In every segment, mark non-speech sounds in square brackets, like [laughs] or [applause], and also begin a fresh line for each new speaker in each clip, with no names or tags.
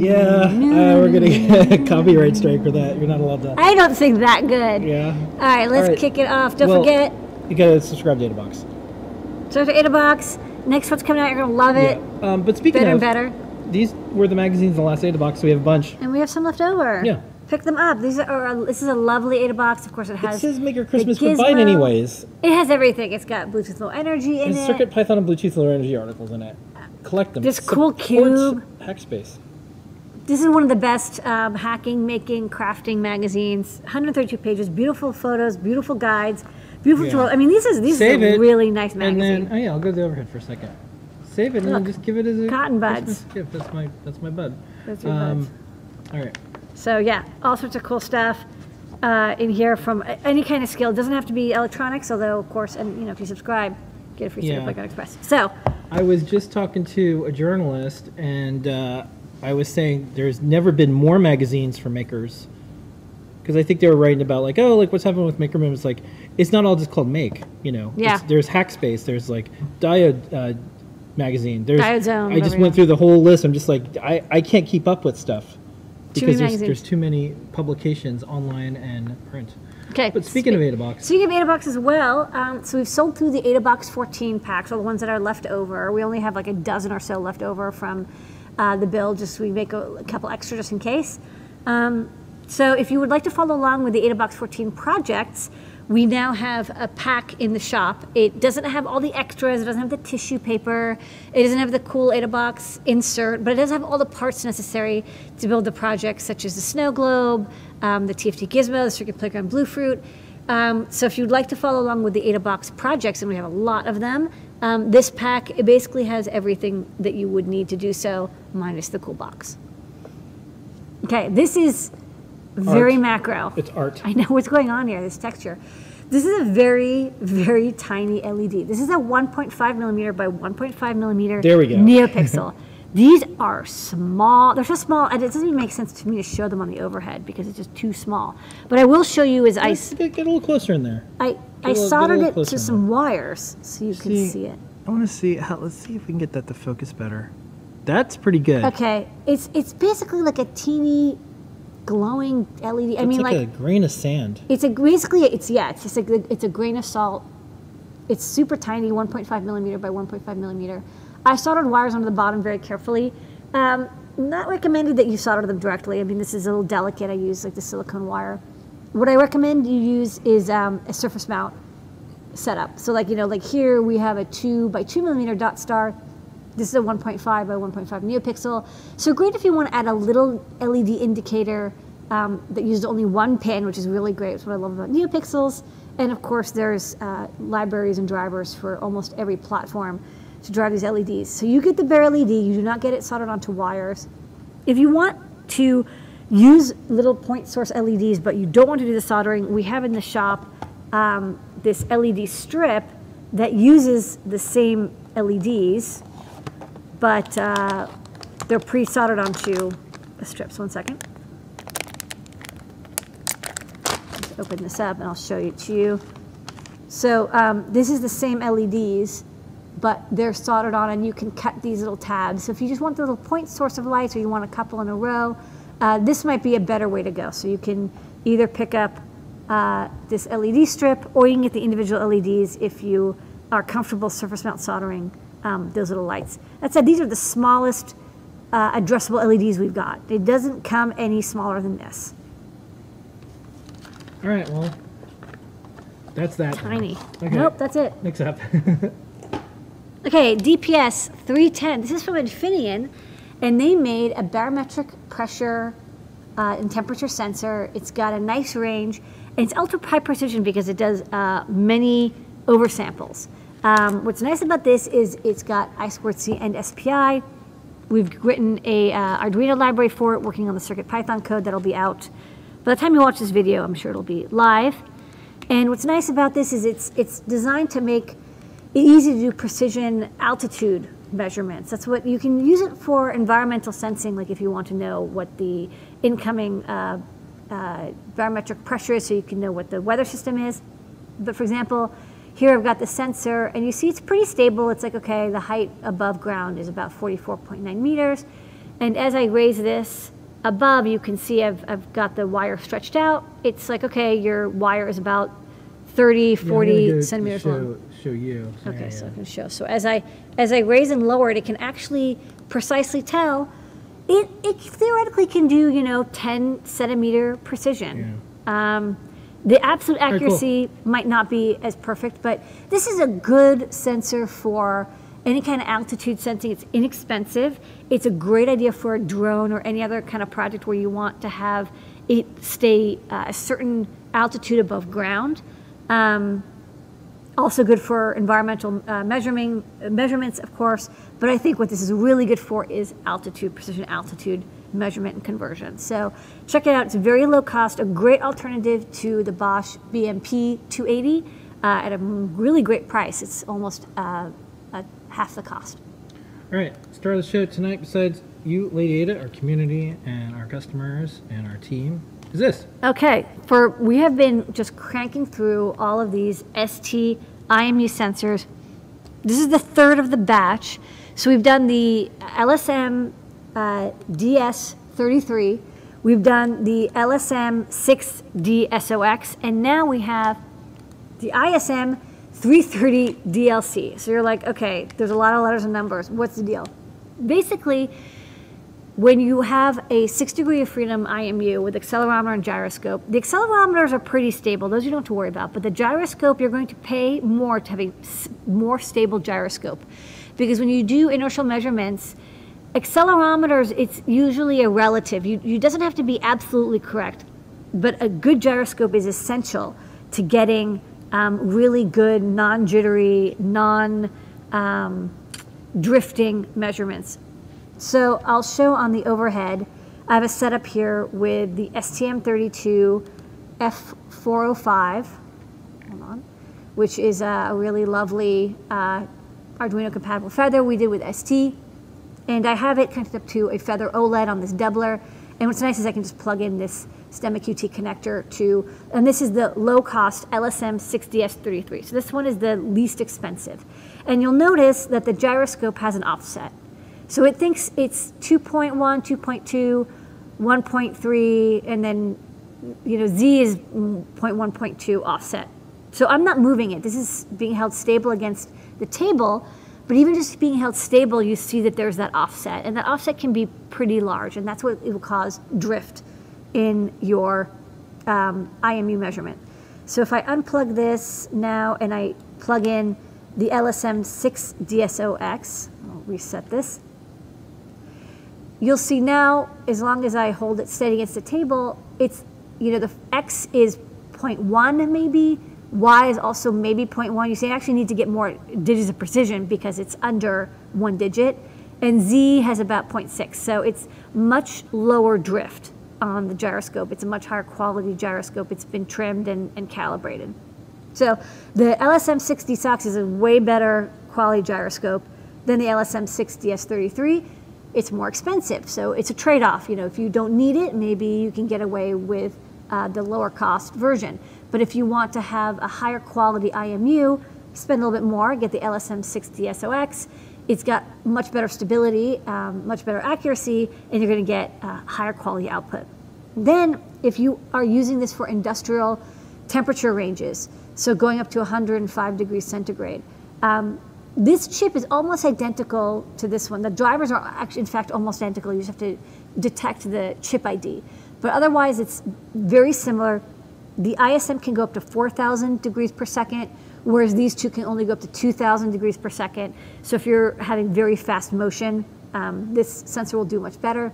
Yeah, [laughs] uh, we're gonna get a [laughs] copyright strike for that. You're not allowed to.
I don't sing that good.
Yeah.
All right, let's
All right.
kick it off. Don't
Well-
forget,
You gotta subscribe to Adabox.
so for Adabox, next one's coming out. You're gonna love it.
Yeah. Um, but speaking
Better
of,
and better.
these were the magazines in the last Adabox, so we have a bunch.
And we have some left over.
Yeah.
Pick them up. These are. This is a lovely Ada box. Of course, it
It
has.
says make your Christmas
gizmo.
anyways.
It has everything. It's got Bluetooth Low Energy in
There's
it.
Circuit Python and Bluetooth Low Energy articles in it. Collect them.
This cool cube.
Hackspace.
This is one of the best um, hacking, making, crafting magazines. 132 pages, beautiful photos, beautiful guides, beautiful
Yeah.
tutorial. I mean, this is this
Save
is a really nice magazine.
And then, oh yeah, I'll go to the overhead for a second. Save it and
Look,
then just give it as a
cotton buds.
Christmas gift. That's my that's my bud.
That's your
Um,
buds.
All right.
So yeah, all sorts of cool stuff uh, in here from any kind of skill. It doesn't have to be electronics, although of course, and you know, if you subscribe, get a free
Yeah.
God Express. So
I was just talking to a journalist, and uh, I was saying there's never been more magazines for makers. Because I think they were writing about like, oh, like what's happening with Maker Mim. It's like it's not all just called Make, you know.
Yeah.
It's, there's Hackspace. There's like Diode uh, magazine. There's
Diode Zone,
I just went through the whole list. I'm just like I, I can't keep up with stuff because there's, there's too many publications online and print.
okay.
But speaking of
Spe-
Adabox,
Speaking of Adabox as well, um, so we've sold through the Adabox 14 packs, or the ones that are left over. We only have like a dozen or so left over from uh, the build, just we make a, a couple extra just in case. Um, so if you would like to follow along with the Adabox 14 projects, we now have a pack in the shop. It doesn't have all the extras. It doesn't have the tissue paper. It doesn't have the cool Adabox insert, but it does have all the parts necessary to build the projects, such as the snow globe, um, the TFT Gizmo, the Circuit Playground Bluefruit. Um, so if you'd like to follow along with the Adabox projects, and we have a lot of them, um, this pack it basically has everything that you would need to do so, minus the cool box. Okay, this is very
Art.
macro.
it's art.
I know what's going on here, this texture. This is a very, very tiny LED. This is a 1.5 millimeter by 1.5 millimeter
There we go.
neopixel. [laughs] These are small. They're so small, and it doesn't even make sense to me to show them on the overhead because it's just too small. But I will show you as I,
Let's get, get a little closer in there.
I, I
Get a little-
soldered it
closer
to
now.
some wires so you can
See.
see it.
I want to see [laughs] how. Let's see if we can get that to focus better. That's pretty good.
Okay, it's it's basically like a teeny glowing LED. I
It's
mean,
like,
like
a grain of sand.
It's a basically it's yeah it's just a it's a grain of salt. It's super tiny, 1.5 millimeter by 1.5 millimeter. I soldered wires onto the bottom very carefully. Um, not recommended that you solder them directly. I mean, this is a little delicate. I use like the silicone wire. What I recommend you use is um, a surface mount setup. So like you know like here we have a two by two millimeter dot star. This is a 1.5 by 1.5 neopixel. So great if you want to add a little LED indicator um, that uses only one pin, which is really great. It's what I love about neopixels. And of course, there's uh, libraries and drivers for almost every platform to drive these LEDs. So you get the bare LED. You do not get it soldered onto wires. If you want to use little point source LEDs, but you don't want to do the soldering, we have in the shop um, this LED strip that uses the same LEDs, but uh, they're pre-soldered onto the strips. One second. Just open this up and I'll show it to you. So um, this is the same LEDs, but they're soldered on and you can cut these little tabs. So if you just want the little point source of lights or you want a couple in a row, uh, this might be a better way to go. So you can either pick up uh, this LED strip or you can get the individual LEDs if you are comfortable surface mount soldering um, those little lights. That said, these are the smallest uh, addressable LEDs we've got. It doesn't come any smaller than this.
All right, well, that's that.
Tiny.
Okay.
Nope, that's it.
Next up. [laughs]
Okay, DPS 310. This is from Infineon, and they made a barometric pressure uh, and temperature sensor. It's got a nice range, and it's ultra high precision because it does uh, many oversamples. Um, what's nice about this is it's got I2C and SPI. We've written a uh, Arduino library for it, working on the Circuit Python code that'll be out. By the time you watch this video, I'm sure it'll be live. And what's nice about this is it's it's designed to make it easy to do precision altitude measurements. That's what you can use it for environmental sensing, like if you want to know what the incoming uh, uh, barometric pressure is, so you can know what the weather system is. But for example, Here I've got the sensor, and you see it's pretty stable. It's like, okay, the height above ground is about 44.9 meters. And as I raise this above, you can see I've, I've got the wire stretched out. It's like, okay, your wire is about 30, 40 centimeters long.
Show you.
Okay, so I can show. So as I as I raise and lower it, it can actually precisely tell. It it theoretically can do you know 10 centimeter precision. Um, the absolute
cool.
accuracy might not be as perfect, but this is a good sensor for any kind of altitude sensing. It's inexpensive. It's a great idea for a drone or any other kind of project where you want to have it stay uh, a certain altitude above ground. Um, also good for environmental uh, measuring measurements, of course. But I think what this is really good for is altitude, precision altitude measurement and conversion. So check it out. It's very low cost, a great alternative to the Bosch BMP 280 uh, at a really great price. It's almost uh, half the cost.
All right, start of the show tonight. Besides you, Lady Ada, our community and our customers and our team, is this?
Okay, for we have been just cranking through all of these ST IMU sensors. This is the third of the batch. So we've done the LSM uh, DS33, we've done the LSM 6DSOX, and now we have the ISM 330 DLC. So you're like, okay, there's a lot of letters and numbers. What's the deal? Basically, when you have a six degree of freedom IMU with accelerometer and gyroscope, the accelerometers are pretty stable. Those you don't have to worry about. But the gyroscope, you're going to pay more to have a more stable gyroscope. Because when you do inertial measurements, accelerometers, it's usually a relative. You, you doesn't have to be absolutely correct. But a good gyroscope is essential to getting um, really good, non jittery, non um, measurements. So I'll show on the overhead, I have a setup here with the STM32 F405, hold on, which is a really lovely uh, Arduino compatible feather we did with ST. And I have it connected up to a feather OLED on this doubler. And what's nice is I can just plug in this STEMMA QT connector to, and this is the low cost LSM 6DS33. So this one is the least expensive. And you'll notice that the gyroscope has an offset. So it thinks it's 2.1, 2.2, 1.3, and then you know Z is 0.1, 0.2 offset. So I'm not moving it. This is being held stable against the table, but even just being held stable, you see that there's that offset, and that offset can be pretty large, and that's what it will cause drift in your um, IMU measurement. So if I unplug this now and I plug in the LSM6 DSOX, I'll reset this, you'll see now, as long as I hold it steady against the table, it's, you know, the X is 0.1 maybe, Y is also maybe 0.1. You say actually need to get more digits of precision because it's under one digit. And Z has about 0.6, so it's much lower drift on the gyroscope. It's a much higher quality gyroscope. It's been trimmed and, and calibrated. So the LSM6DSOX is a way better quality gyroscope than the LSM6DS33 it's more expensive. So it's a trade off. You know, if you don't need it, maybe you can get away with uh, the lower cost version. But if you want to have a higher quality IMU, spend a little bit more, get the LSM6DSOX. It's got much better stability, um, much better accuracy, and you're going to get uh, higher quality output. Then, if you are using this for industrial temperature ranges, so going up to 105 degrees centigrade, um, this chip is almost identical to this one. The drivers are actually, in fact, almost identical. You just have to detect the chip ID. But otherwise, it's very similar. The ISM can go up to 4,000 degrees per second, whereas these two can only go up to 2,000 degrees per second. So if you're having very fast motion, um, this sensor will do much better.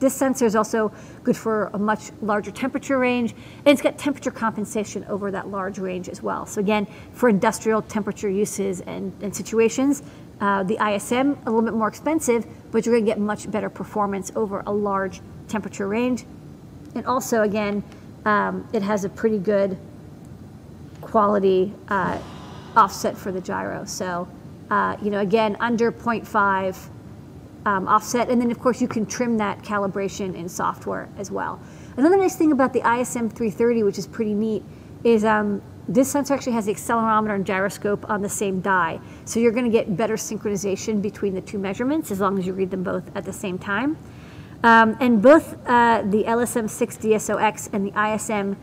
This sensor is also good for a much larger temperature range, and it's got temperature compensation over that large range as well. So again, for industrial temperature uses and, and situations, uh, the ISM, a little bit more expensive, but you're gonna get much better performance over a large temperature range. And also, again, um, it has a pretty good quality uh, offset for the gyro. So, uh, you know, again, under 0.5 um, offset. And then, of course, you can trim that calibration in software as well. Another nice thing about the ISM 330, which is pretty neat, is um, this sensor actually has the accelerometer and gyroscope on the same die. So you're going to get better synchronization between the two measurements as long as you read them both at the same time. Um, and both uh, the LSM6 DSOX and the ISM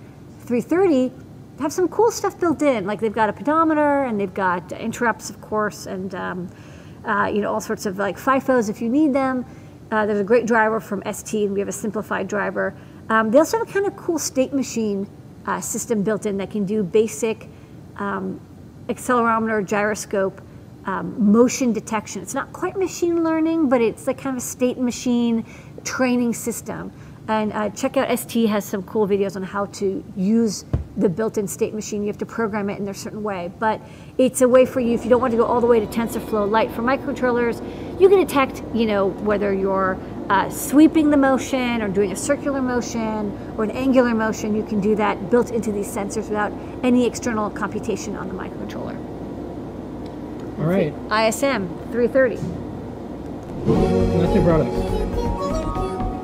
330 have some cool stuff built in. Like they've got a pedometer and they've got interrupts, of course, and um, uh, you know all sorts of like FIFOs if you need them. Uh, there's a great driver from ST, and we have a simplified driver. Um, they also have a kind of cool state machine uh, system built in that can do basic um, accelerometer, gyroscope, um, motion detection. It's not quite machine learning, but it's like kind of a state machine training system. And uh, check out ST has some cool videos on how to use the built-in state machine. You have to program it in a certain way, but it's a way for you if you don't want to go all the way to TensorFlow Lite for microcontrollers. You can detect, you know, whether you're uh, sweeping the motion or doing a circular motion or an angular motion. You can do that built into these sensors without any external computation on the microcontroller.
All right.
ISM 330.
That's new products.